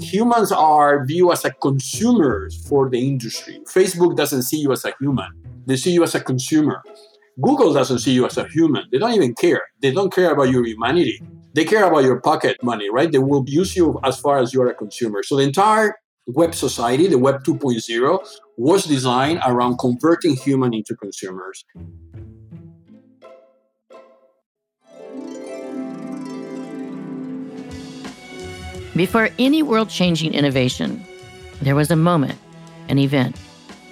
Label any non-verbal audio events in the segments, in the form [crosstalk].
humans are viewed as a consumers for the industry. Facebook doesn't see you as a human; they see you as a consumer. Google doesn't see you as a human. They don't even care. They don't care about your humanity. They care about your pocket money, right? They will use you as far as you're a consumer. So the entire web society, the web 2.0, was designed around converting human into consumers. Before any world changing innovation, there was a moment, an event,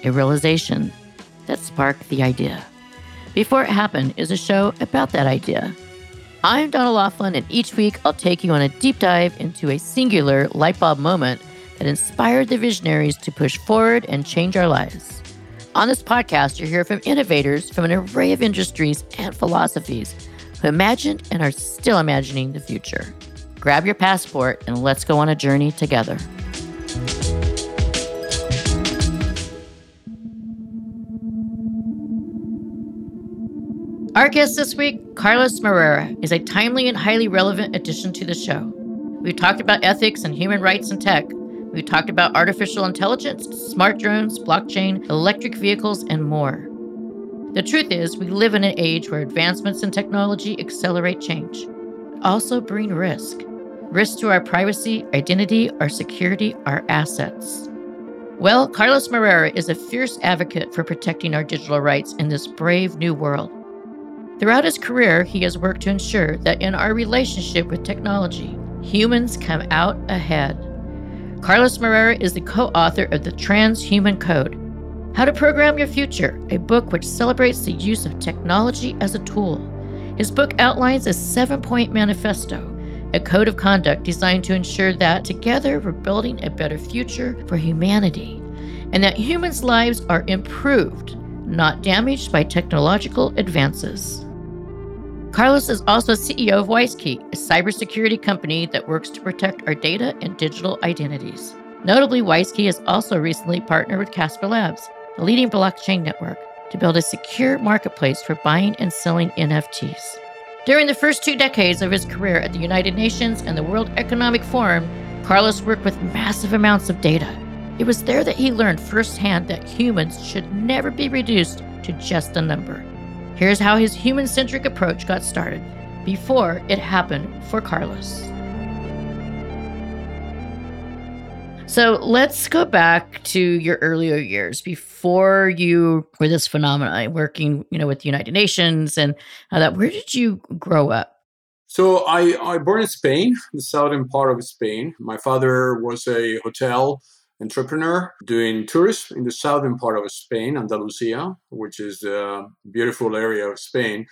a realization that sparked the idea. Before It Happened is a show about that idea. I'm Donna Loughlin, and each week I'll take you on a deep dive into a singular light bulb moment that inspired the visionaries to push forward and change our lives. On this podcast, you'll hear from innovators from an array of industries and philosophies who imagined and are still imagining the future. Grab your passport and let's go on a journey together. Our guest this week, Carlos Moreira, is a timely and highly relevant addition to the show. We've talked about ethics and human rights in tech. We've talked about artificial intelligence, smart drones, blockchain, electric vehicles, and more. The truth is, we live in an age where advancements in technology accelerate change, also bring risk. Risk to our privacy, identity, our security, our assets. Well, Carlos Moreira is a fierce advocate for protecting our digital rights in this brave new world. Throughout his career, he has worked to ensure that in our relationship with technology, humans come out ahead. Carlos Moreira is the co author of The Transhuman Code How to Program Your Future, a book which celebrates the use of technology as a tool. His book outlines a seven point manifesto, a code of conduct designed to ensure that together we're building a better future for humanity and that humans' lives are improved, not damaged by technological advances. Carlos is also CEO of WISeKey, a cybersecurity company that works to protect our data and digital identities. Notably, WISeKey has also recently partnered with Casper Labs, a leading blockchain network, to build a secure marketplace for buying and selling NFTs. During the first two decades of his career at the United Nations and the World Economic Forum, Carlos worked with massive amounts of data. It was there that he learned firsthand that humans should never be reduced to just a number. Here's how his human centric approach got started before it happened for Carlos. So let's go back to your earlier years before you were this phenomenon, working, you know, with the United Nations and that. Where did you grow up? So I I born in Spain, the southern part of Spain. My father was a hotel entrepreneur doing tourism in the southern part of Spain, Andalusia, which is a beautiful area of Spain.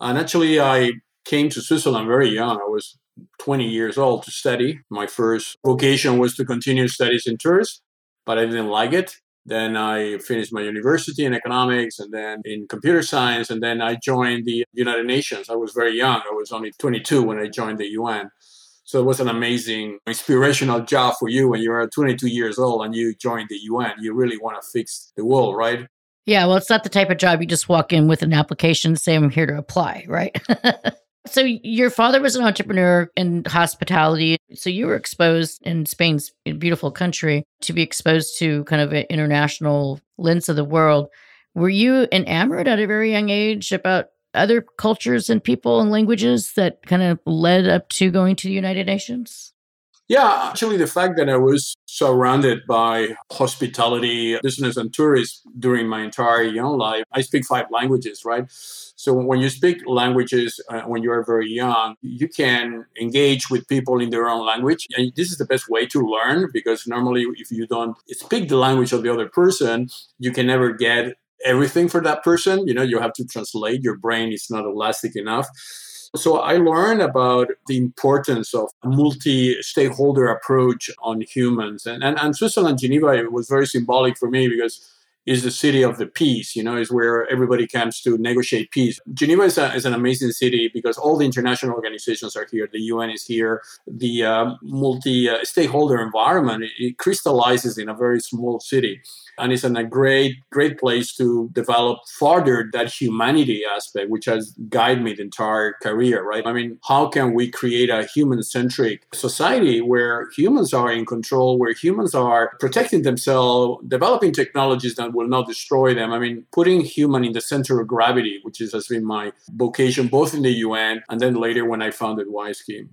And actually, I came to Switzerland very young. I was 20 years old to study. My first vocation was to continue studies in tourism, but I didn't like it. Then I finished my university in economics and then in computer science. And then I joined the United Nations. I was very young. I was only 22 when I joined the UN. So it was an amazing, inspirational job for you when you were 22 years old and you joined the UN. You really want to fix the world, right? Yeah, well, it's not the type of job you just walk in with an application and say, I'm here to apply, right? [laughs] so your father was an entrepreneur in hospitality. So you were exposed in Spain's beautiful country to be exposed to kind of an international lens of the world. Were you enamored at a very young age about other cultures and people and languages that kind of led up to going to the United Nations? Yeah, actually, the fact that I was surrounded by hospitality, business, and tourists during my entire young life, I speak five languages, right? So when you speak languages uh, when you are very young, you can engage with people in their own language. And this is the best way to learn because normally, if you don't speak the language of the other person, you can never get everything for that person. You know, you have to translate. Your brain is not elastic enough. So I learned about the importance of a multi-stakeholder approach on humans. And, and, and Switzerland, Geneva, was very symbolic for me because is the city of the peace, you know, is where everybody comes to negotiate peace. Geneva is, a, is an amazing city because all the international organizations are here. The UN is here. The uh, multi uh, stakeholder environment, it, it crystallizes in a very small city and it's a great great place to develop further that humanity aspect which has guided me the entire career right? I mean how can we create a human centric society where humans are in control where humans are protecting themselves developing technologies that will not destroy them? I mean putting human in the center of gravity which is, has been my vocation both in the un and then later when i founded WISeKey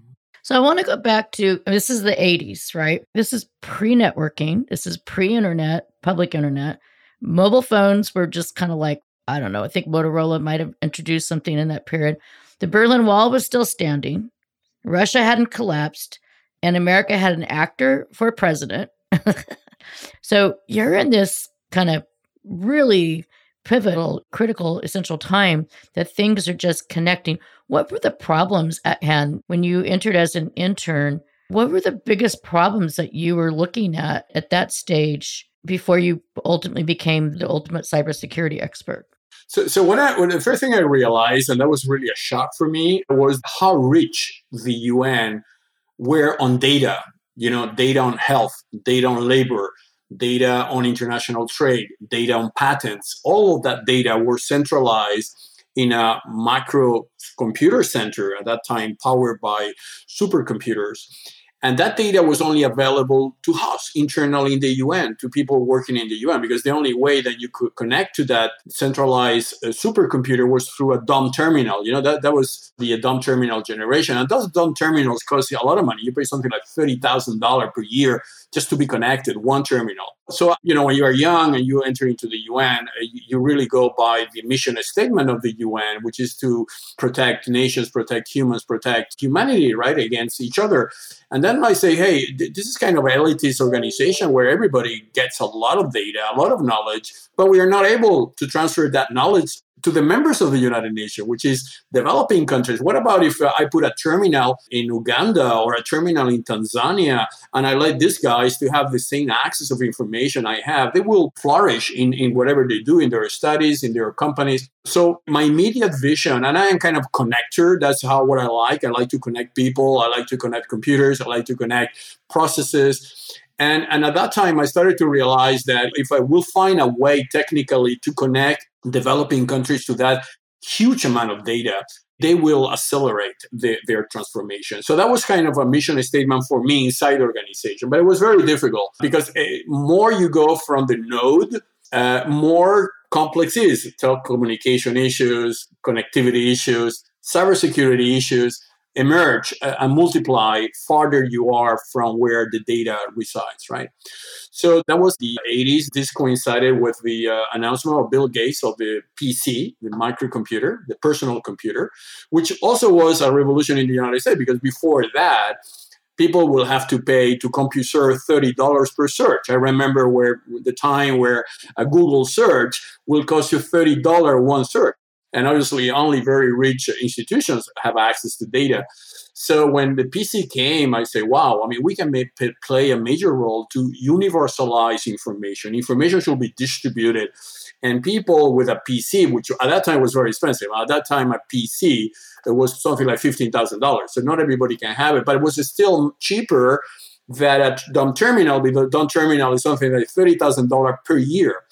so I want to go back to this is the 80s, right? This is pre networking, this is pre internet, public internet. Mobile phones were just kind of like, I don't know, I think Motorola might have introduced something in that period. The Berlin Wall was still standing, Russia hadn't collapsed, and America had an actor for president. [laughs] so you're in this kind of really pivotal, critical, essential time that things are just connecting. What were the problems at hand when you entered as an intern? What were the biggest problems that you were looking at at that stage before you ultimately became the ultimate cybersecurity expert? So, so when I when the first thing I realized, and that was really a shock for me, was how rich the UN were on data. You know, data on health, data on labor, data on international trade, data on patents. All of that data were centralized in a micro computer center at that time powered by supercomputers. And that data was only available to us internally in the UN, to people working in the UN, because the only way that you could connect to that centralized uh, supercomputer was through a dumb terminal. You know, that, that was the uh, dumb terminal generation. And those dumb terminals cost you a lot of money. You pay something like $30,000 per year just to be connected, one terminal. So, you know, when you are young and you enter into the UN, uh, you really go by the mission statement of the UN, which is to protect nations, protect humans, protect humanity, right, against each other. And then I say, hey, this is kind of elitist organization where everybody gets a lot of data, a lot of knowledge, but we are not able to transfer that knowledge to the members of the United Nations, which is developing countries. What about if uh, I put a terminal in Uganda or a terminal in Tanzania and I let these guys to have the same access of information I have? They will flourish in, in whatever they do in their studies, in their companies. So my immediate vision, and I am kind of connector. That's how what I like. I like to connect people. I like to connect computers. I like to connect processes. And, and at that time, I started to realize that if I will find a way technically to connect developing countries to that huge amount of data, they will accelerate the, their transformation. So that was kind of a mission statement for me inside the organization. But it was very difficult because uh, more you go from the node, uh, more complex is telecommunication issues, connectivity issues, cybersecurity issues emerge and multiply farther you are from where the data resides, right? So that was the 80s. This coincided with the uh, announcement of Bill Gates of the PC, the microcomputer, the personal computer, which also was a revolution in the United States because before that, people will have to pay to CompuServe $30 per search. I remember where the time where a Google search will cost you $30 one search. And obviously, only very rich institutions have access to data. So when the PC came, I say, wow, I mean, we can make, play a major role to universalize information. Information should be distributed. And people with a PC, which at that time was very expensive, at that time a PC it was something like $15,000. So not everybody can have it, but it was still cheaper than a dumb terminal because dumb terminal is something like $30,000 per year.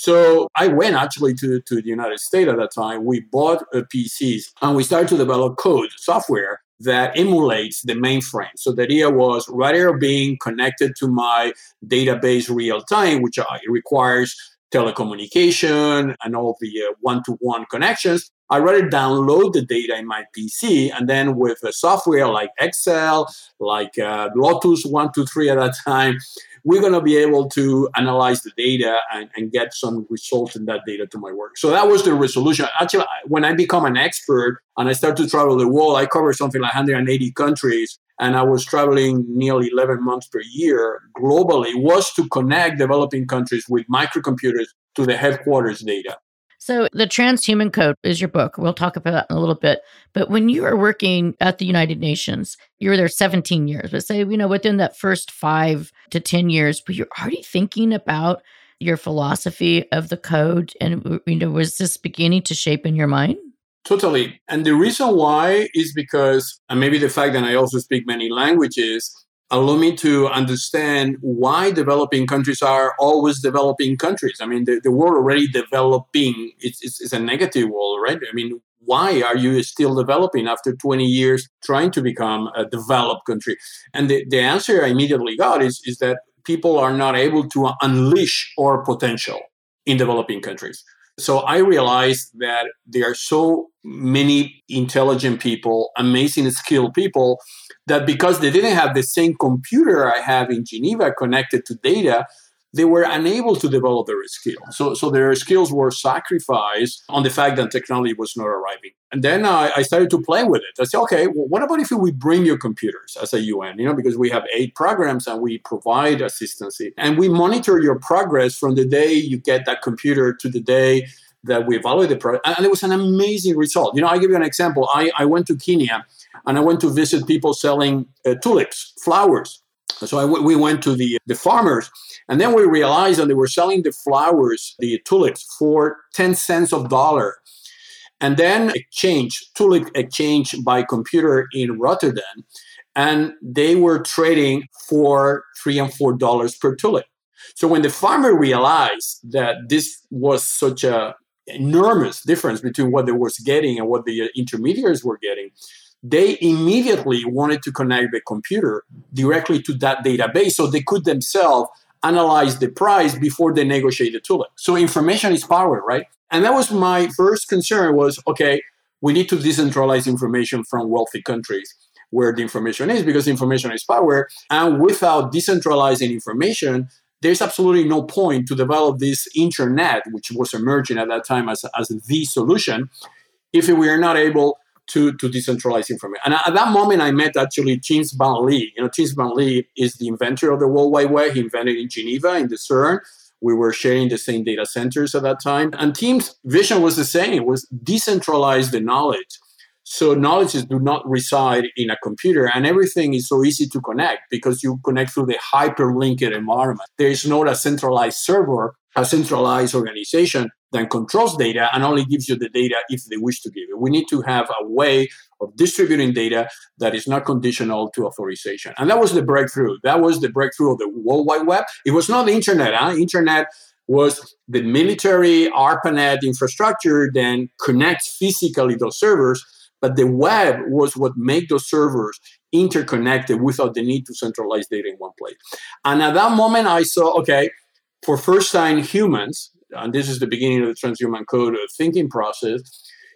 So I went actually to, to the United States at that time. We bought uh, PCs and we started to develop code, software that emulates the mainframe. So the idea was rather being connected to my database real time, which requires telecommunication and all the one to one connections. I rather download the data in my PC and then with a software like Excel, like uh, Lotus 123 at that time, we're going to be able to analyze the data and, and get some results in that data to my work. So that was the resolution. Actually, when I become an expert and I start to travel the world, I cover something like 180 countries and I was traveling nearly 11 months per year globally, was to connect developing countries with microcomputers to the headquarters data. So, the Transhuman Code is your book. We'll talk about that in a little bit. But when you were working at the United Nations, you were there 17 years. But say, you know, within that first five to 10 years, but you're already thinking about your philosophy of the code? And, you know, was this beginning to shape in your mind? Totally. And the reason why is because, and maybe the fact that I also speak many languages, allow me to understand why developing countries are always developing countries. I mean, the, the world already developing, it's, it's, it's, a negative world, right? I mean, why are you still developing after 20 years trying to become a developed country? And the, the answer I immediately got is, is that people are not able to unleash our potential in developing countries. So I realized that there are so many intelligent people, amazing skilled people that because they didn't have the same computer I have in Geneva connected to data, they were unable to develop their skills. So, so their skills were sacrificed on the fact that technology was not arriving. And then uh, I started to play with it. I said, okay, well, what about if we bring your computers as a UN? You know, because we have eight programs and we provide assistance and we monitor your progress from the day you get that computer to the day that we evaluate the product. And it was an amazing result. You know, I give you an example. I, I went to Kenya and I went to visit people selling uh, tulips, flowers. So we went to the, the farmers, and then we realized that they were selling the flowers, the tulips, for 10 cents of dollar. And then exchange, tulip exchange by computer in Rotterdam, and they were trading for three and four dollars per tulip. So when the farmer realized that this was such a enormous difference between what they was getting and what the intermediaries were getting, they immediately wanted to connect the computer directly to that database so they could themselves analyze the price before they negotiate the tulip. So information is power, right? And that was my first concern was, okay, we need to decentralize information from wealthy countries where the information is because information is power. And without decentralizing information, there's absolutely no point to develop this internet, which was emerging at that time as, as the solution, if we are not able to, to decentralize information. And at that moment, I met actually James Berners-Lee. You know, James Berners-Lee is the inventor of the World Wide Web. He invented in Geneva in the CERN. We were sharing the same data centers at that time. And Tim's vision was the same, it was decentralize the knowledge. So knowledge do not reside in a computer and everything is so easy to connect because you connect through the hyperlinked environment. There is not a centralized server, a centralized organization that controls data and only gives you the data if they wish to give it. We need to have a way of distributing data that is not conditional to authorization. And that was the breakthrough. That was the breakthrough of the World Wide Web. It was not the internet. Huh? Internet was the military ARPANET infrastructure then connects physically those servers but the web was what made those servers interconnected without the need to centralize data in one place. And at that moment, I saw, okay, for first time humans, and this is the beginning of the transhuman code of thinking process,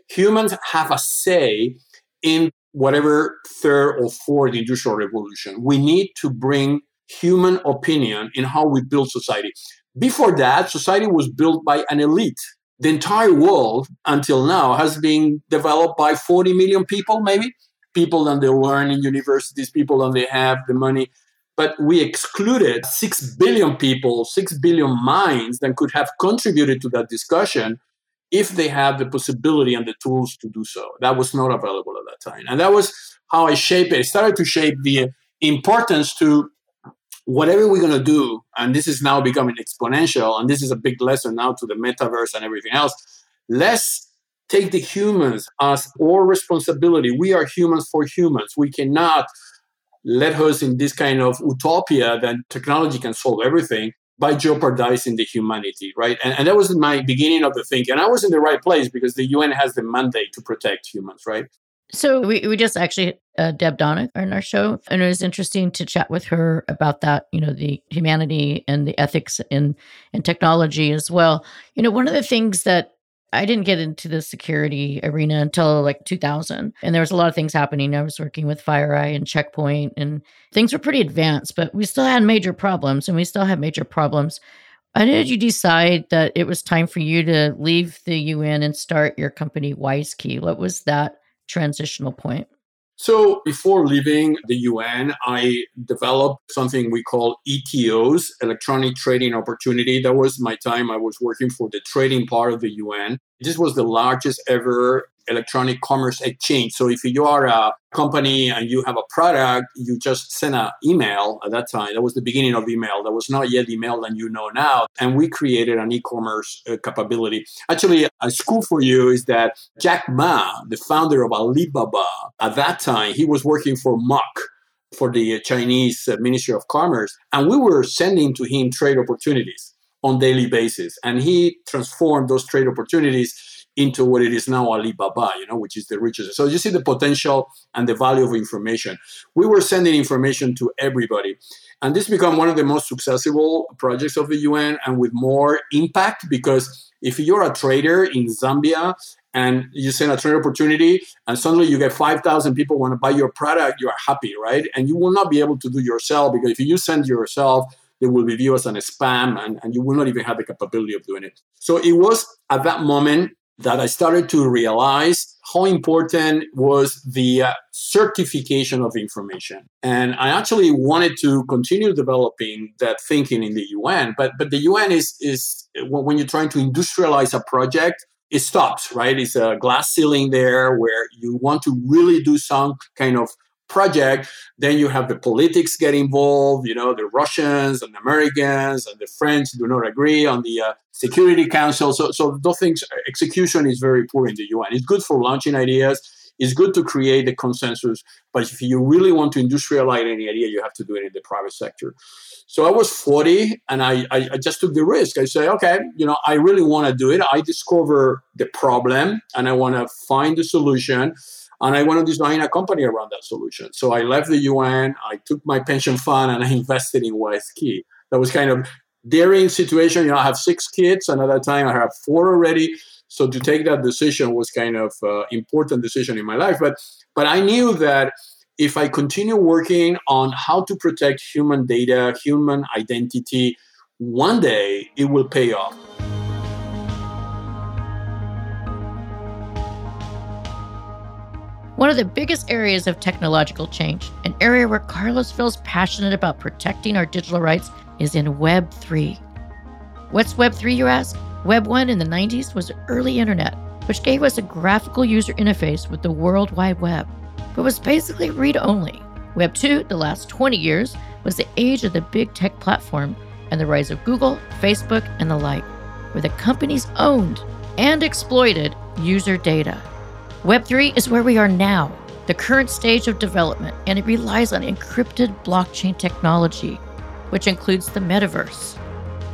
humans have a say in whatever third or fourth industrial revolution. We need to bring human opinion in how we build society. Before that, society was built by an elite the entire world until now has been developed by 40 million people, maybe people that they learn in universities, people that they have the money. But we excluded 6 billion people, 6 billion minds that could have contributed to that discussion if they had the possibility and the tools to do so. That was not available at that time. And that was how I shaped it. I started to shape the importance to whatever we're going to do, and this is now becoming exponential, and this is a big lesson now to the metaverse and everything else, let's take the humans as our responsibility. We are humans for humans. We cannot let us in this kind of utopia that technology can solve everything by jeopardizing the humanity, right? And, and that was my beginning of the thinking. And I was in the right place because the UN has the mandate to protect humans, right? So we, we just actually uh, Deb Donig on our show, and it was interesting to chat with her about that. You know, the humanity and the ethics in in technology as well. You know, one of the things that I didn't get into the security arena until like 2000, and there was a lot of things happening. I was working with FireEye and Checkpoint, and things were pretty advanced, but we still had major problems, and we still have major problems. How did you decide that it was time for you to leave the UN and start your company WISeKey? What was that transitional point? So before leaving the UN, I developed something we call ETOs, Electronic Trading Opportunity. That was my time I was working for the trading part of the UN. This was the largest ever electronic commerce exchange. So if you are a company and you have a product, you just send an email at that time. That was the beginning of email. That was not yet email that you know now. And we created an e-commerce uh, capability. Actually, a school for you is that Jack Ma, the founder of Alibaba, at that time, he was working for MOC for the Chinese uh, Ministry of Commerce. And we were sending to him trade opportunities on daily basis. And he transformed those trade opportunities into what it is now Alibaba, you know, which is the richest. So you see the potential and the value of information. We were sending information to everybody. And this became one of the most successful projects of the UN and with more impact because if you're a trader in Zambia and you send a trade opportunity and suddenly you get 5,000 people want to buy your product, you are happy, right? And you will not be able to do yourself because if you send yourself, they will be viewed as an spam and, and you will not even have the capability of doing it. So it was at that moment that I started to realize how important was the uh, certification of information. And I actually wanted to continue developing that thinking in the UN, but but the UN is is when you're trying to industrialize a project, it stops, right? It's a glass ceiling there where you want to really do some kind of project, then you have the politics get involved. You know, the Russians and Americans and the French do not agree on the uh, Security Council. So, so those things, execution is very poor in the UN. It's good for launching ideas. It's good to create the consensus, but if you really want to industrialize any idea, you have to do it in the private sector. So I was 40 and I, I, I just took the risk. I say, okay, you know, I really want to do it. I discover the problem and I want to find the solution and I want to design a company around that solution. So I left the UN, I took my pension fund, and I invested in WISeKey. That was kind of daring situation. You know, I have six kids, and at that time I have four already. So to take that decision was kind of uh, important decision in my life. But but I knew that if I continue working on how to protect human data, human identity, one day it will pay off. One of the biggest areas of technological change, an area where Carlos feels passionate about protecting our digital rights, is in Web 3. What's Web 3, you ask? Web 1 in the 90s was early internet, which gave us a graphical user interface with the World Wide Web, but was basically read only. Web 2, the last 20 years, was the age of the big tech platform and the rise of Google, Facebook, and the like, where the companies owned and exploited user data. Web3 is where we are now, the current stage of development, and it relies on encrypted blockchain technology, which includes the metaverse.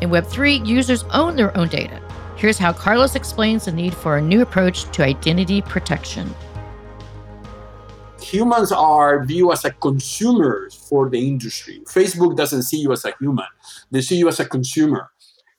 In Web3, users own their own data. Here's how Carlos explains the need for a new approach to identity protection. Humans are viewed as a consumers for the industry. Facebook doesn't see you as a human, they see you as a consumer.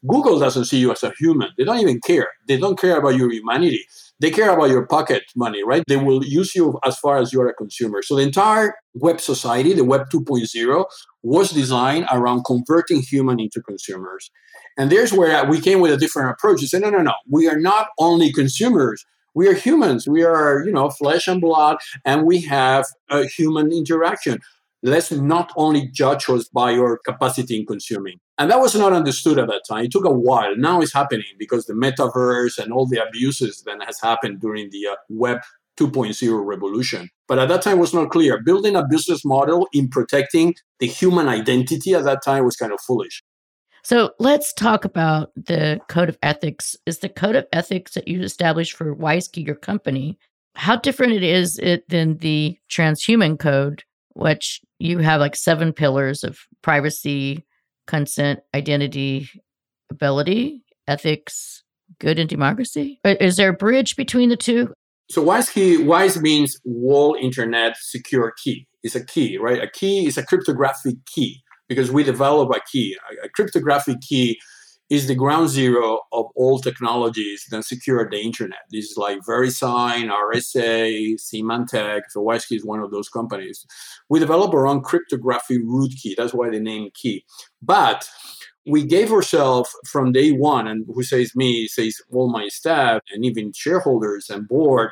Google doesn't see you as a human. They don't even care. They don't care about your humanity they care about your pocket money, right? They will use you as far as you're a consumer. So the entire web society, the web 2.0, was designed around converting human into consumers. And there's where we came with a different approach. We said, no, no, no, we are not only consumers. We are humans. We are, you know, flesh and blood, and we have a human interaction let's not only judge us by your capacity in consuming. And that was not understood at that time. It took a while. Now it's happening because the metaverse and all the abuses that has happened during the uh, web 2.0 revolution. But at that time was not clear. Building a business model in protecting the human identity at that time was kind of foolish. So let's talk about the code of ethics. Is the code of ethics that you established for WISeKey, your company, how different it is it than the transhuman code, which you have like seven pillars of privacy, consent, identity, ability, ethics, good, and democracy. Is there a bridge between the two? So WISE key, WISE means wall internet secure key. It's a key, right? A key is a cryptographic key because we develop a key. A, a cryptographic key is the ground zero of all technologies that secure the internet. This is like VeriSign, RSA, Symantec. So WISeKey is one of those companies. We develop our own cryptography root key. That's why the name key. But we gave ourselves from day one, and who says me, says all my staff, and even shareholders and board,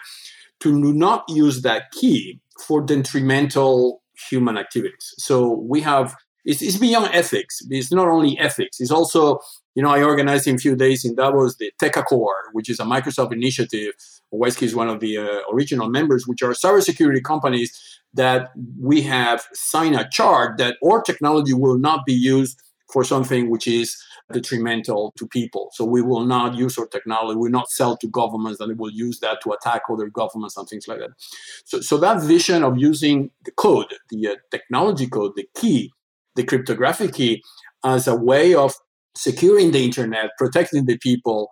to not use that key for detrimental human activities. So we have it's, it's beyond ethics. It's not only ethics. It's also, you know, I organized in a few days in Davos the Tech Accord, which is a Microsoft initiative. WISeKey is one of the uh, original members, which are cybersecurity companies that we have signed a chart that our technology will not be used for something which is detrimental to people. So we will not use our technology, we will not sell to governments, and we will use that to attack other governments and things like that. So, so that vision of using the code, the uh, technology code, the key, the cryptographic key, as a way of securing the internet, protecting the people.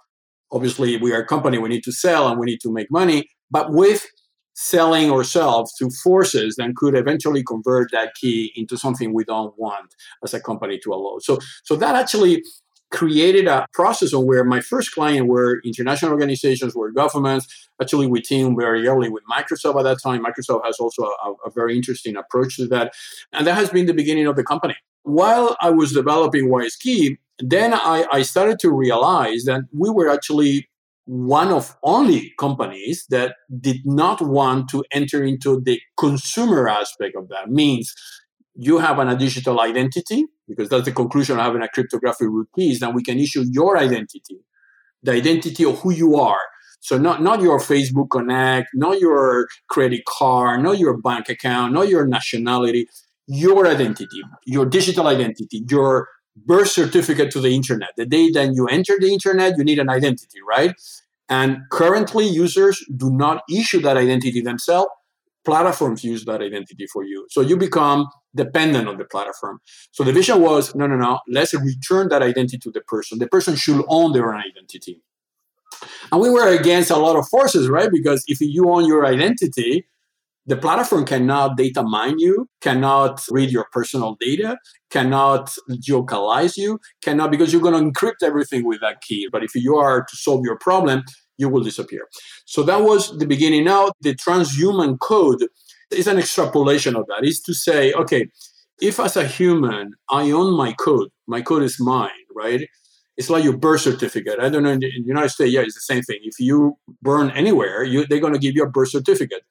Obviously, we are a company, we need to sell and we need to make money, but with selling ourselves to forces that could eventually convert that key into something we don't want as a company to allow. So, so that actually created a process where my first client were international organizations, were governments. Actually, we teamed very early with Microsoft at that time. Microsoft has also a, a very interesting approach to that. And that has been the beginning of the company. While I was developing WISeKey, then I, I started to realize that we were actually one of only companies that did not want to enter into the consumer aspect of that means you have an, a digital identity because that's the conclusion of having a cryptographic root key is that we can issue your identity the identity of who you are so not, not your facebook connect not your credit card not your bank account not your nationality your identity your digital identity your birth certificate to the internet. The day that you enter the internet, you need an identity, right? And currently, users do not issue that identity themselves. Platforms use that identity for you. So you become dependent on the platform. So the vision was no, no, no, let's return that identity to the person. The person should own their own identity. And we were against a lot of forces, right? Because if you own your identity, the platform cannot data mine you, cannot read your personal data, cannot geocalize you, cannot because you're going to encrypt everything with that key. But if you are to solve your problem, you will disappear. So that was the beginning. Now the transhuman code is an extrapolation of that. Is to say, okay, if as a human I own my code, my code is mine, right? It's like your birth certificate. I don't know in the United States, yeah, it's the same thing. If you burn anywhere, you, they're going to give you a birth certificate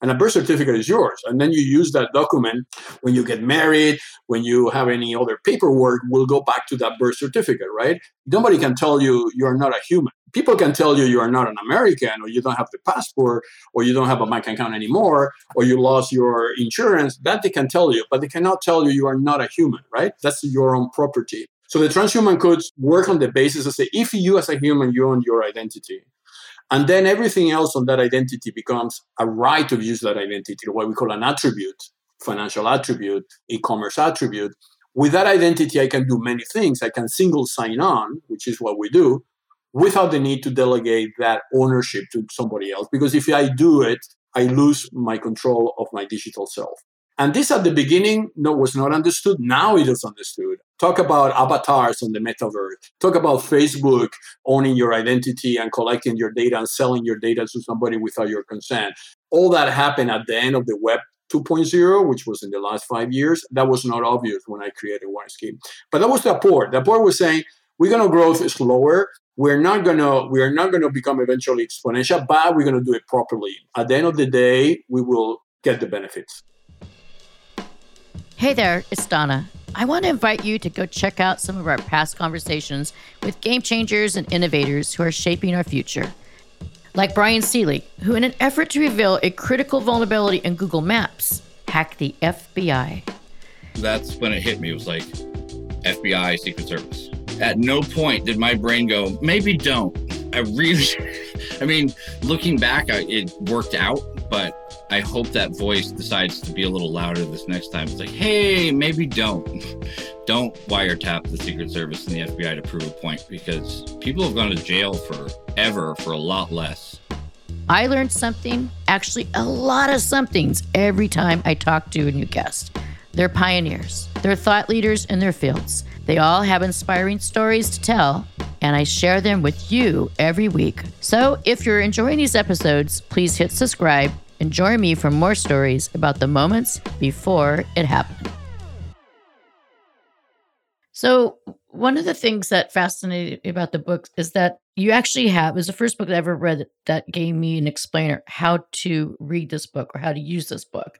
and a birth certificate is yours and then you use that document when you get married when you have any other paperwork will go back to that birth certificate right nobody can tell you you're not a human people can tell you you are not an american or you don't have the passport or you don't have a bank account anymore or you lost your insurance that they can tell you but they cannot tell you you are not a human right that's your own property so the transhuman codes work on the basis of say if you as a human you own your identity and then everything else on that identity becomes a right to use that identity, what we call an attribute, financial attribute, e commerce attribute. With that identity, I can do many things. I can single sign on, which is what we do, without the need to delegate that ownership to somebody else. Because if I do it, I lose my control of my digital self. And this at the beginning no, was not understood. Now it is understood. Talk about avatars on the metaverse. Talk about Facebook owning your identity and collecting your data and selling your data to somebody without your consent. All that happened at the end of the web 2.0, which was in the last five years. That was not obvious when I created WISeKey. But that was the port. The port was saying, we're going to grow slower. We're not going to we are not going to become eventually exponential, but we're going to do it properly. At the end of the day, we will get the benefits. Hey there, it's Donna. I want to invite you to go check out some of our past conversations with game changers and innovators who are shaping our future. Like Bryan Seely, who, in an effort to reveal a critical vulnerability in Google Maps, hacked the FBI. That's when it hit me. It was like FBI, Secret Service. At no point did my brain go, maybe don't. I really, [laughs] I mean, looking back, it worked out, but I hope that voice decides to be a little louder this next time. It's like, hey, maybe don't. [laughs] Don't wiretap the Secret Service and the FBI to prove a point because people have gone to jail forever for a lot less. I learned something, actually, a lot of somethings every time I talk to a new guest. They're pioneers, they're thought leaders in their fields. They all have inspiring stories to tell, and I share them with you every week. So if you're enjoying these episodes, please hit subscribe and join me for more stories about the moments before it happened. So, one of the things that fascinated me about the book is that you actually have, was the first book I ever read that gave me an explainer how to read this book or how to use this book.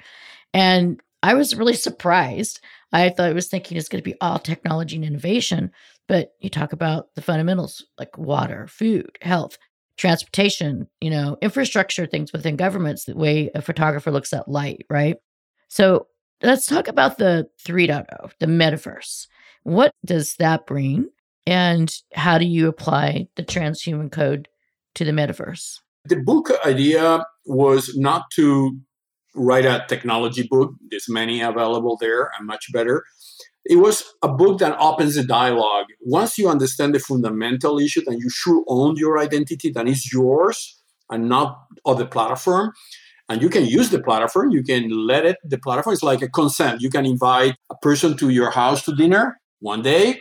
And I was really surprised. I thought I was thinking it's going to be all technology and innovation, but you talk about the fundamentals like water, food, health, transportation, you know, infrastructure things within governments, the way a photographer looks at light, right? So let's talk about the 3.0, the metaverse. What does that bring? And how do you apply the transhuman code to the metaverse? The book idea was not to write a technology book. There's many available there and much better. It was a book that opens a dialogue. Once you understand the fundamental issue that you should own your identity, that is yours and not of the platform, and you can use the platform, you can let it, the platform is like a consent. You can invite a person to your house to dinner one day,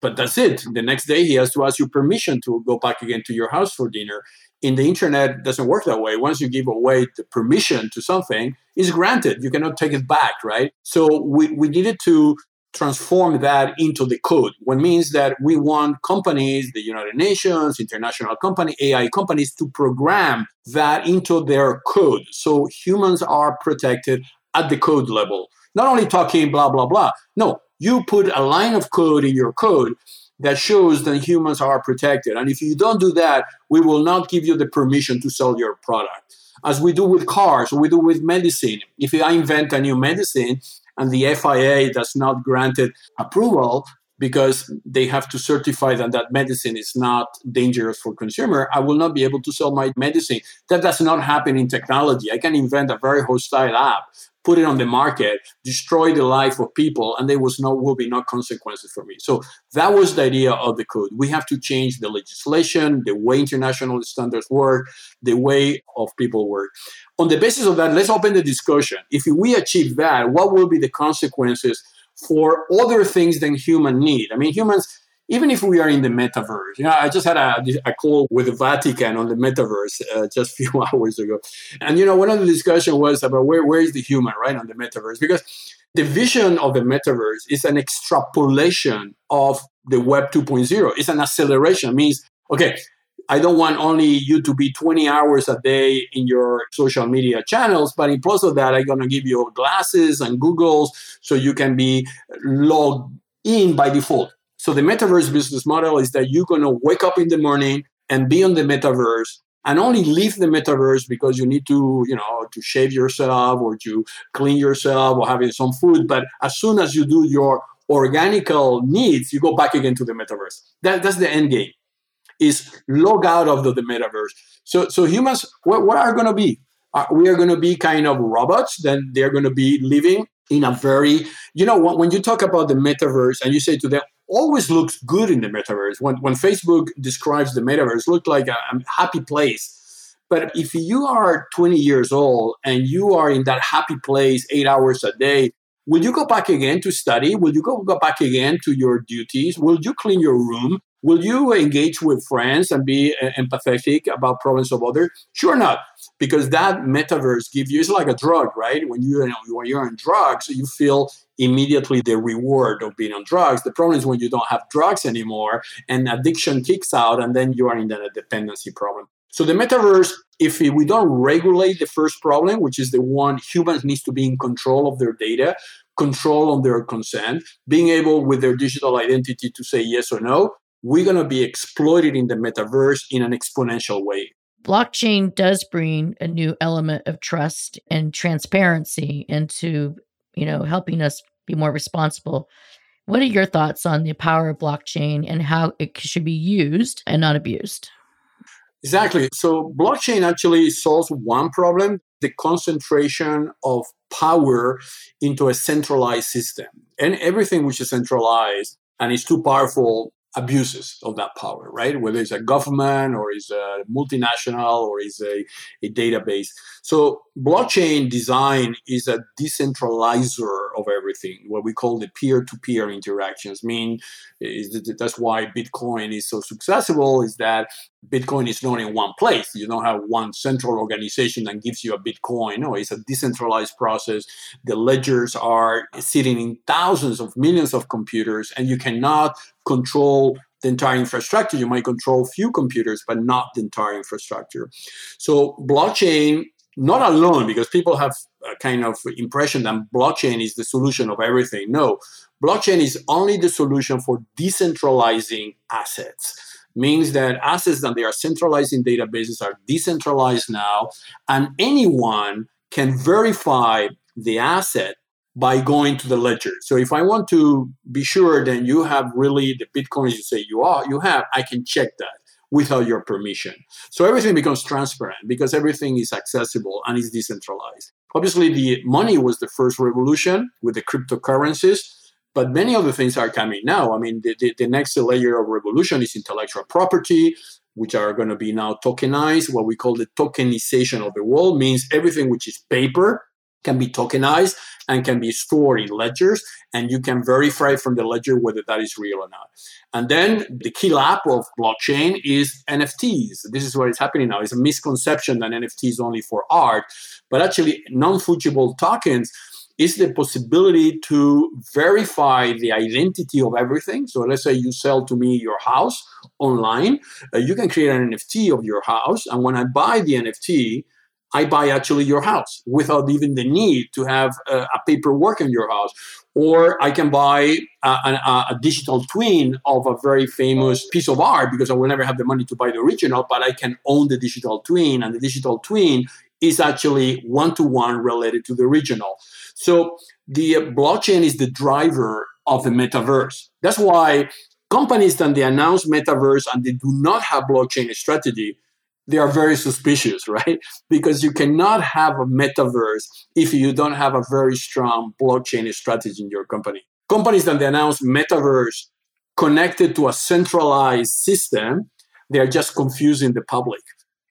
but that's it. The next day, he has to ask you permission to go back again to your house for dinner. In the internet doesn't work that way. Once you give away the permission to something is granted. You cannot take it back right? So we, we needed to transform that into the code what means that we want companies the united nations international company ai companies to program that into their code. So humans are protected at the code level. Not only talking blah blah blah. No you put a line of code in your code that shows that humans are protected. And if you don't do that, we will not give you the permission to sell your product. As we do with cars, we do with medicine. If I invent a new medicine and the FDA does not grant it approval because they have to certify that that medicine is not dangerous for consumer, I will not be able to sell my medicine. That does not happen in technology. I can invent a very hostile app put it on the market, destroy the life of people, and there was no will be no consequences for me. So that was the idea of the code. We have to change the legislation, the way international standards work, the way of people work. On the basis of that, let's open the discussion. If we achieve that, what will be the consequences for other things than human need? I mean, humans even if we are in the metaverse, you know, I just had a, a call with the Vatican on the metaverse uh, just a [laughs] few hours ago. And, you know, one of the discussion was about where, where is the human, right, on the metaverse? Because the vision of the metaverse is an extrapolation of the Web 2.0. It's an acceleration. It means, okay, I don't want only you to be 20 hours a day in your social media channels, but in plus of that, I'm going to give you glasses and Googles so you can be logged in by default. So the metaverse business model is that you're going to wake up in the morning and be on the metaverse and only leave the metaverse because you need to, you know, to shave yourself or to clean yourself or having some food. But as soon as you do your organical needs, you go back again to the metaverse. That, that's the end game. Is log out of the, the metaverse. So, so humans, what, what are going to be? Uh, we are going to be kind of robots. Then they're going to be living in a very, you know, when, when you talk about the metaverse and you say to them, always looks good in the metaverse. When, when Facebook describes the metaverse, look like a, a happy place. But if you are 20 years old and you are in that happy place eight hours a day, will you go back again to study? Will you go, go back again to your duties? Will you clean your room? Will you engage with friends and be uh, empathetic about problems of others? Sure not, because that metaverse gives you it's like a drug, right? When you, you know, when you're on drugs, you feel immediately the reward of being on drugs. The problem is when you don't have drugs anymore and addiction kicks out, and then you are in a dependency problem. So the metaverse, if we don't regulate the first problem, which is the one humans needs to be in control of their data, control on their consent, being able with their digital identity to say yes or no, we're going to be exploited in the metaverse in an exponential way. Blockchain does bring a new element of trust and transparency into you know, helping us be more responsible. What are your thoughts on the power of blockchain and how it should be used and not abused? Exactly. So, blockchain actually solves one problem the concentration of power into a centralized system. And everything which is centralized and is too powerful abuses of that power, right? Whether it's a government or it's a multinational or it's a, a database. So blockchain design is a decentralizer of everything. What we call the peer-to-peer interactions. mean is that's why Bitcoin is so successful. Is that Bitcoin is not in one place. You don't have one central organization that gives you a Bitcoin. No, it's a decentralized process. The ledgers are sitting in thousands of millions of computers, and you cannot control the entire infrastructure. You might control few computers, but not the entire infrastructure. So blockchain, not alone, because people have a kind of impression that blockchain is the solution of everything. No, blockchain is only the solution for decentralizing assets. Means that assets that they are centralized in databases are decentralized now, and anyone can verify the asset by going to the ledger. So if I want to be sure that you have really the bitcoins you say you are, you have, I can check that without your permission. So everything becomes transparent because everything is accessible and is decentralized. Obviously, the money was the first revolution with the cryptocurrencies, but many other things are coming now. I mean, the, the, the next layer of revolution is intellectual property, which are going to be now tokenized. What we call the tokenization of the world means everything which is paper can be tokenized and can be stored in ledgers and you can verify from the ledger whether that is real or not. And then the key lap of blockchain is nfts this is what is happening now. It's a misconception that nft is only for art but actually non-fungible tokens is the possibility to verify the identity of everything. So let's say you sell to me your house online, uh, you can create an NFT of your house, and when I buy the NFT, I buy actually your house without even the need to have a, paperwork in your house. Or I can buy a, a, a, digital twin of a very famous piece of art because I will never have the money to buy the original, but I can own the digital twin, and the digital twin is actually one to one related to the original. So the blockchain is the driver of the metaverse. That's why companies that they announce metaverse and they do not have blockchain strategy they are very suspicious, [laughs] right? Because you cannot have a metaverse if you don't have a very strong blockchain strategy in your company. Companies that announce metaverse connected to a centralized system, they are just confusing the public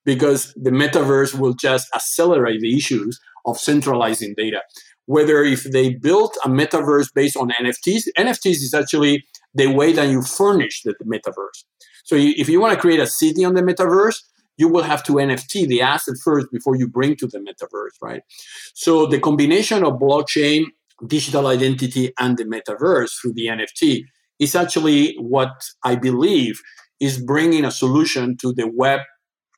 because the metaverse will just accelerate the issues of centralizing data. Whether if they built a metaverse based on NFTs, NFTs is actually the way that you furnish the metaverse. So if you want to create a city on the metaverse, you will have to NFT the asset first before you bring to the metaverse, right? So the combination of blockchain, digital identity, and the metaverse through the NFT is actually what I believe is bringing a solution to the web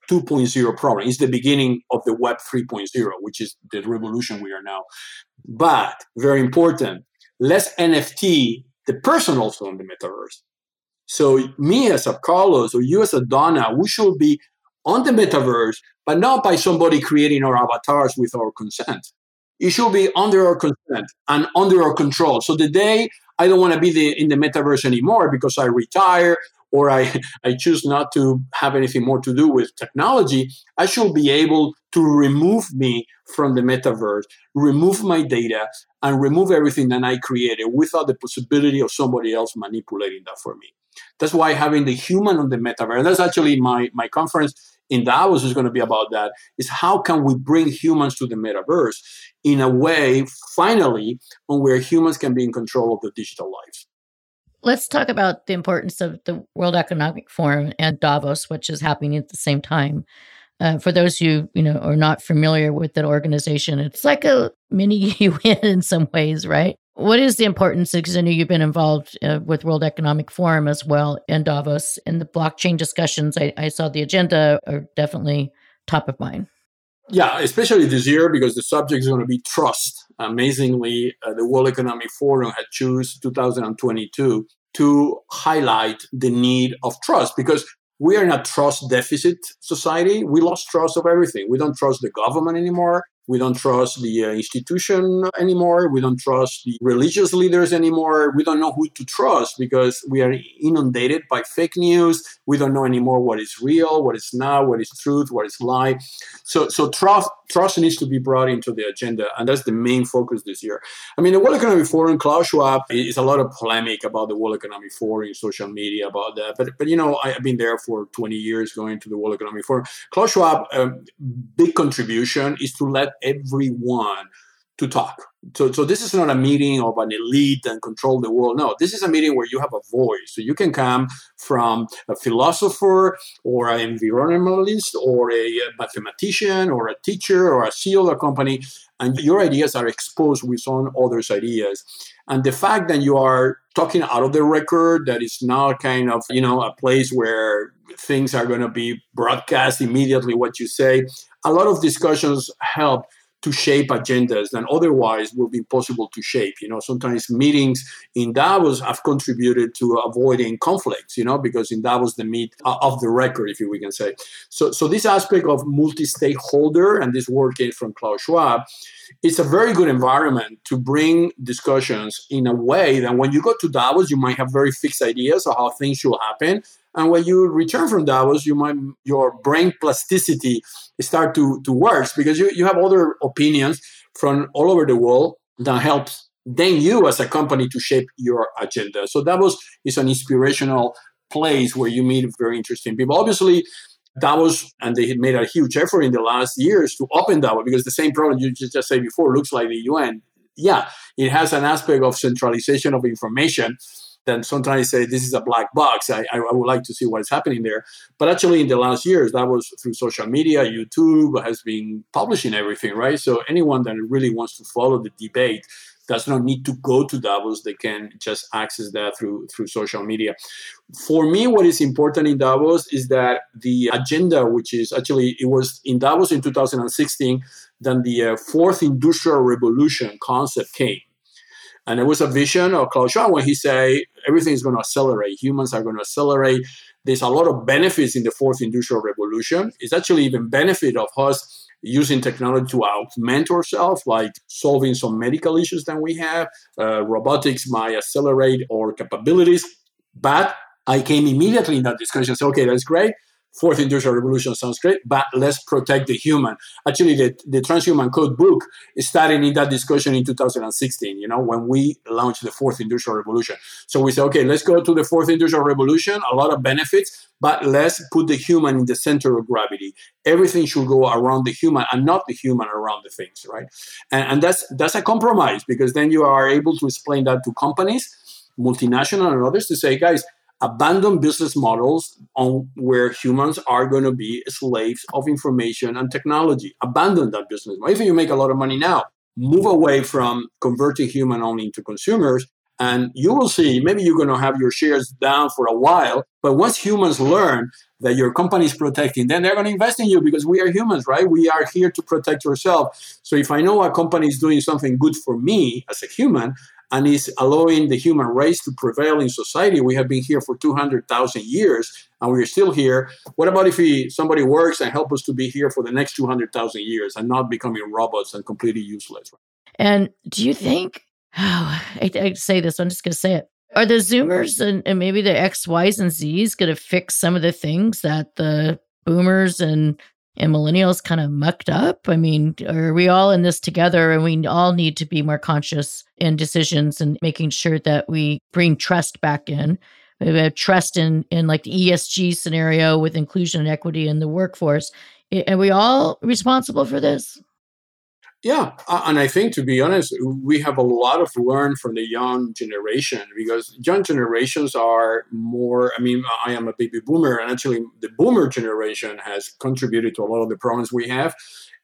2.0 problem. It's the beginning of the web 3.0, which is the revolution we are now. But very important, less NFT the person also in the metaverse. So me as a Carlos or you as a Donna, we should be on the metaverse, but not by somebody creating our avatars with our consent. It should be under our consent and under our control. So the day I don't want to be the, in the metaverse anymore because I retire or I, [laughs] I choose not to have anything more to do with technology, I should be able to remove me from the metaverse, remove my data, and remove everything that I created without the possibility of somebody else manipulating that for me. That's why having the human on the metaverse, that's actually my, my conference in Davos is going to be about that, is how can we bring humans to the metaverse in a way, finally, where humans can be in control of the digital lives. Let's talk about the importance of the World Economic Forum and Davos, which is happening at the same time. Uh, for those who you know are not familiar with that organization, it's like a mini [laughs] UN in some ways, right? What is the importance? Because I know you've been involved uh, with World Economic Forum as well in Davos, and the blockchain discussions. I, I saw the agenda are definitely top of mind. Yeah, especially this year because the subject is going to be trust. Amazingly, uh, the World Economic Forum had choose 2022 to highlight the need of trust because we are in a trust deficit society. We lost trust of everything. We don't trust the government anymore. We don't trust the uh, institution anymore. We don't trust the religious leaders anymore. We don't know who to trust because we are inundated by fake news. We don't know anymore what is real, what is not, what is truth, what is lie. So, so trust trust needs to be brought into the agenda, and that's the main focus this year. I mean, the World Economic Forum, Klaus Schwab, is a lot of polemic about the World Economic Forum, social media about that. But, but you know, I've been there for 20 years, going to the World Economic Forum. Klaus Schwab, um, big contribution is to let everyone to talk. So, so this is not a meeting of an elite and control the world. No, this is a meeting where you have a voice. So you can come from a philosopher or an environmentalist or a mathematician or a teacher or a CEO of a company, and your ideas are exposed with some others' ideas. And the fact that you are talking out of the record, that is not kind of, you know, a place where things are going to be broadcast immediately what you say. A lot of discussions help to shape agendas than otherwise will be possible to shape. You know, sometimes meetings in Davos have contributed to avoiding conflicts, you know, because in Davos the meat uh, of the record, if we can say. So, so this aspect of multi-stakeholder and this work came from Klaus Schwab, it's a very good environment to bring discussions in a way that when you go to Davos, you might have very fixed ideas of how things should happen. And when you return from Davos, you might your brain plasticity start to, to work because you, you have other opinions from all over the world that helps then you as a company to shape your agenda. So Davos is an inspirational place where you meet very interesting people. Obviously, Davos, and they had made a huge effort in the last years to open Davos because the same problem you just said before looks like the UN. Yeah, it has an aspect of centralization of information. Then sometimes say this is a black box. I, I would like to see what's happening there. But actually, in the last years, that was through social media. YouTube has been publishing everything, right? So anyone that really wants to follow the debate does not need to go to Davos. They can just access that through through social media. For me, what is important in Davos is that the agenda, which is actually it was in Davos in 2016, then the uh, fourth industrial revolution concept came. And it was a vision of Klaus Schwab when he said everything is going to accelerate. Humans are going to accelerate. There's a lot of benefits in the fourth industrial revolution. It's actually even benefit of us using technology to augment ourselves, like solving some medical issues that we have. Uh, robotics might accelerate our capabilities. But I came immediately in that discussion. So, okay, that's great fourth industrial revolution sounds great, but let's protect the human. Actually, the, the Transhuman Code book started in that discussion in 2016, you know, when we launched the fourth industrial revolution. So we said, okay, let's go to the fourth industrial revolution, a lot of benefits, but let's put the human in the center of gravity. Everything should go around the human and not the human around the things, right? And, and that's that's a compromise because then you are able to explain that to companies, multinational and others to say, guys, abandon business models on where humans are going to be slaves of information and technology. Abandon that business model. Even if you make a lot of money now, move away from converting human only into consumers. And you will see, maybe you're going to have your shares down for a while. But once humans learn that your company is protecting, then they're going to invest in you because we are humans, right? We are here to protect yourself. So if I know a company is doing something good for me as a human, and is allowing the human race to prevail in society. We have been here for 200,000 years and we're still here. What about if somebody works and help us to be here for the next 200,000 years and not becoming robots and completely useless? And do you think, oh, [sighs] I, I say this, I'm just going to say it. Are the Zoomers and, and maybe the X, Ys, and Zs going to fix some of the things that the boomers and and millennials kind of mucked up? I mean, are we all in this together and we all need to be more conscious in decisions and making sure that we bring trust back in? We have trust in in like the ESG scenario with inclusion and equity in the workforce. Are we all responsible for this? Yeah, and I think to be honest, we have a lot of learn from the young generation because young generations are more. I mean, I am a baby boomer, and actually, the boomer generation has contributed to a lot of the problems we have.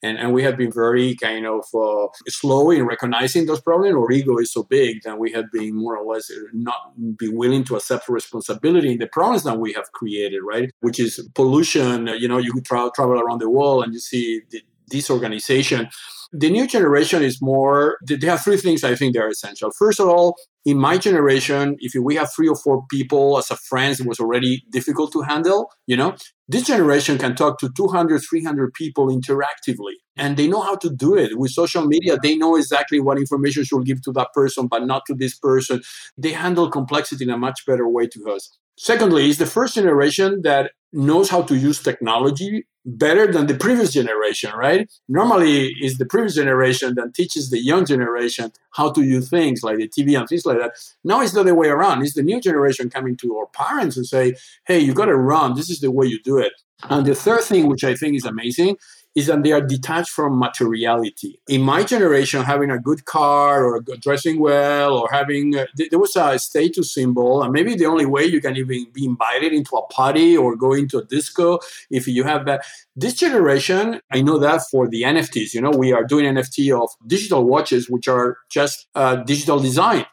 And, and we have been very kind of uh, slow in recognizing those problems. Our ego is so big that we have been more or less not be willing to accept responsibility in the problems that we have created, right? Which is pollution. You know, you could tra- travel around the world and you see the, disorganization the new generation is more, they have three things I think they are essential. First of all, in my generation, if we have three or four people as a friends, it was already difficult to handle, you know. This generation can talk to 200, 300 people interactively, and they know how to do it. With social media, they know exactly what information should give to that person, but not to this person. They handle complexity in a much better way to us. Secondly, is the first generation that knows how to use technology better than the previous generation, right? Normally, it's the previous generation that teaches the young generation how to use things like the TV and things like that. Now it's the other way around. It's the new generation coming to our parents and say, "Hey, you got to run. This is the way you do it." And the third thing, which I think is amazing, is that they are detached from materiality. In my generation, having a good car or dressing well or having, a, there was a status symbol, and maybe the only way you can even be invited into a party or go into a disco if you have that. This generation, I know that for the NFTs, you know, we are doing NFT of digital watches, which are just uh, digital design.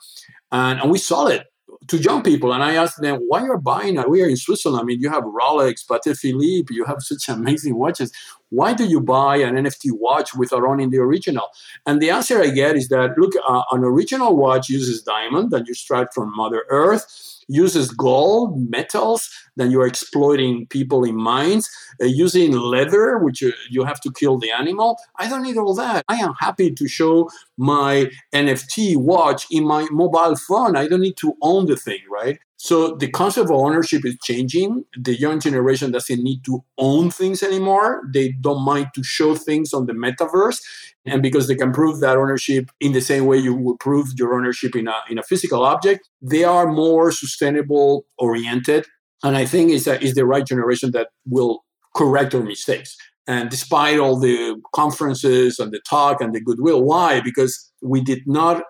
And, and we saw it to young people, and I asked them, "Why are you're buying it? We are in Switzerland. I mean, you have Rolex, Patek Philippe. You have such amazing watches. Why do you buy an NFT watch without owning the original? And the answer I get is that look, uh, an original watch uses diamond that you extract from Mother Earth uses gold, metals, then you are exploiting people in mines, uh, using leather, which you, you have to kill the animal. I don't need all that. I am happy to show my NFT watch in my mobile phone. I don't need to own the thing, right? So the concept of ownership is changing. The young generation doesn't need to own things anymore. They don't mind to show things on the metaverse. And because they can prove that ownership in the same way you would prove your ownership in a, in a physical object, they are more sustainable oriented. And I think is that is the right generation that will correct our mistakes. And despite all the conferences and the talk and the goodwill, why? Because we did not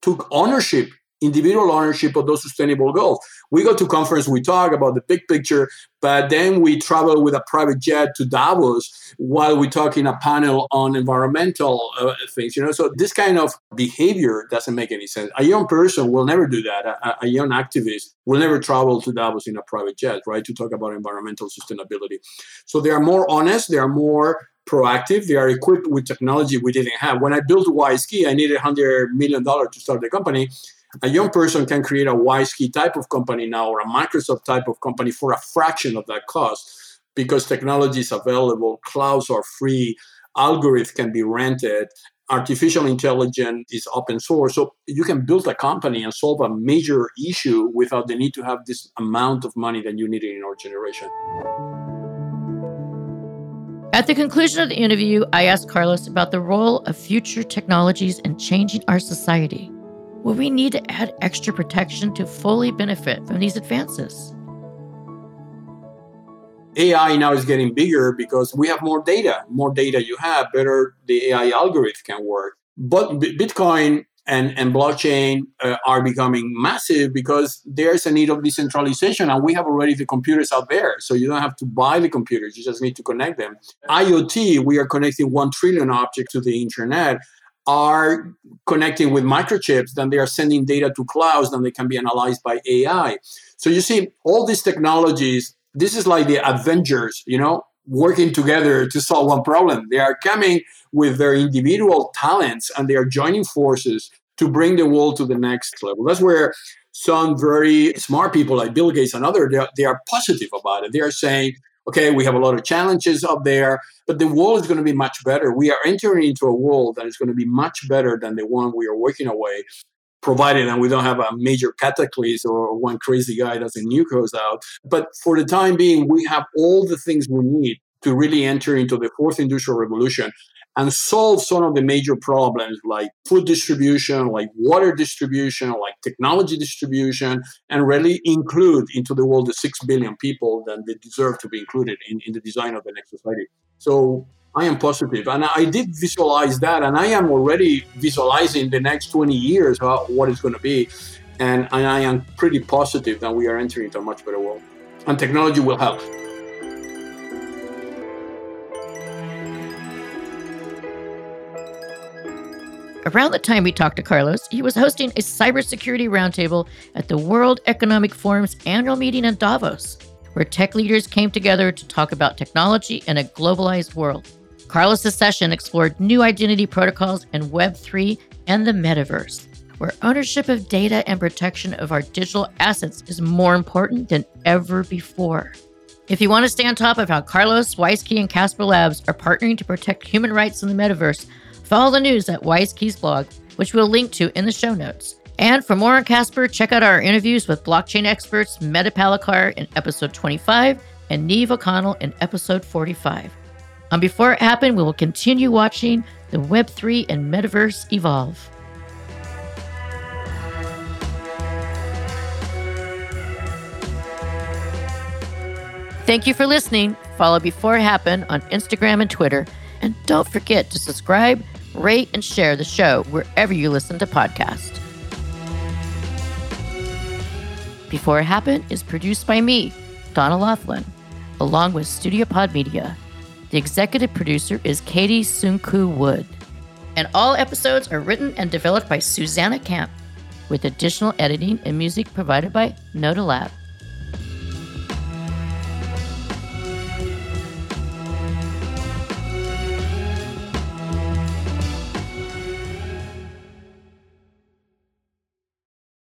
took ownership individual ownership of those sustainable goals. We go to conference, we talk about the big picture, but then we travel with a private jet to Davos while we talk in a panel on environmental uh, things. You know, so this kind of behavior doesn't make any sense. A young person will never do that. A, a young activist will never travel to Davos in a private jet, right, to talk about environmental sustainability. So they are more honest. They are more proactive. They are equipped with technology we didn't have. When I built WISeKey, I needed $100 million to start the company a young person can create a WISeKey type of company now or a Microsoft type of company for a fraction of that cost because technology is available, clouds are free, algorithms can be rented, artificial intelligence is open source. So you can build a company and solve a major issue without the need to have this amount of money that you needed in our generation. At the conclusion of the interview, I asked Carlos about the role of future technologies in changing our society. Will we need to add extra protection to fully benefit from these advances? AI now is getting bigger because we have more data. More data you have, better the AI algorithm can work. But Bitcoin and, and blockchain uh, are becoming massive because there's a need of decentralization and we have already the computers out there so you don't have to buy the computers you just need to connect them iot we are connecting 1 trillion objects to the internet are connecting with microchips, then they are sending data to clouds, then they can be analyzed by AI. So you see, all these technologies, this is like the Avengers, you know, working together to solve one problem. They are coming with their individual talents and they are joining forces to bring the world to the next level. That's where some very smart people like Bill Gates and others, they are, they are positive about it. They are saying, okay, we have a lot of challenges up there, but the world is going to be much better. We are entering into a world that is going to be much better than the one we are working away, provided that we don't have a major cataclysm or one crazy guy doesn't nuke us out. But for the time being, we have all the things we need to really enter into the fourth industrial revolution and solve some of the major problems like food distribution, like water distribution, like technology distribution, and really include into the world the six billion people that they deserve to be included in, in the design of the next society. So I am positive, and I did visualize that, and I am already visualizing the next 20 years how, what it's going to be, and, and I am pretty positive that we are entering into a much better world, and technology will help. Around the time we talked to Carlos, he was hosting a cybersecurity roundtable at the World Economic Forum's annual meeting in Davos, where tech leaders came together to talk about technology in a globalized world. Carlos's session explored new identity protocols in Web3 and the metaverse, where ownership of data and protection of our digital assets is more important than ever before. If you want to stay on top of how Carlos, WISeKey, and Casper Labs are partnering to protect human rights in the metaverse, Follow the news at WISeKey's blog, which we'll link to in the show notes. And for more on Casper, check out our interviews with blockchain experts Medha Parlikar in episode 25 and Neve O'Connell in episode 45. On Before It Happened, we will continue watching the Web3 and Metaverse evolve. Thank you for listening. Follow Before It Happened on Instagram and Twitter. And don't forget to subscribe rate, and share the show wherever you listen to podcasts. Before It Happened is produced by me, Donna Loughlin, along with Studio Pod Media. The executive producer is Katie Sunku Wood. And all episodes are written and developed by Susanna Camp, with additional editing and music provided by Noda Lab.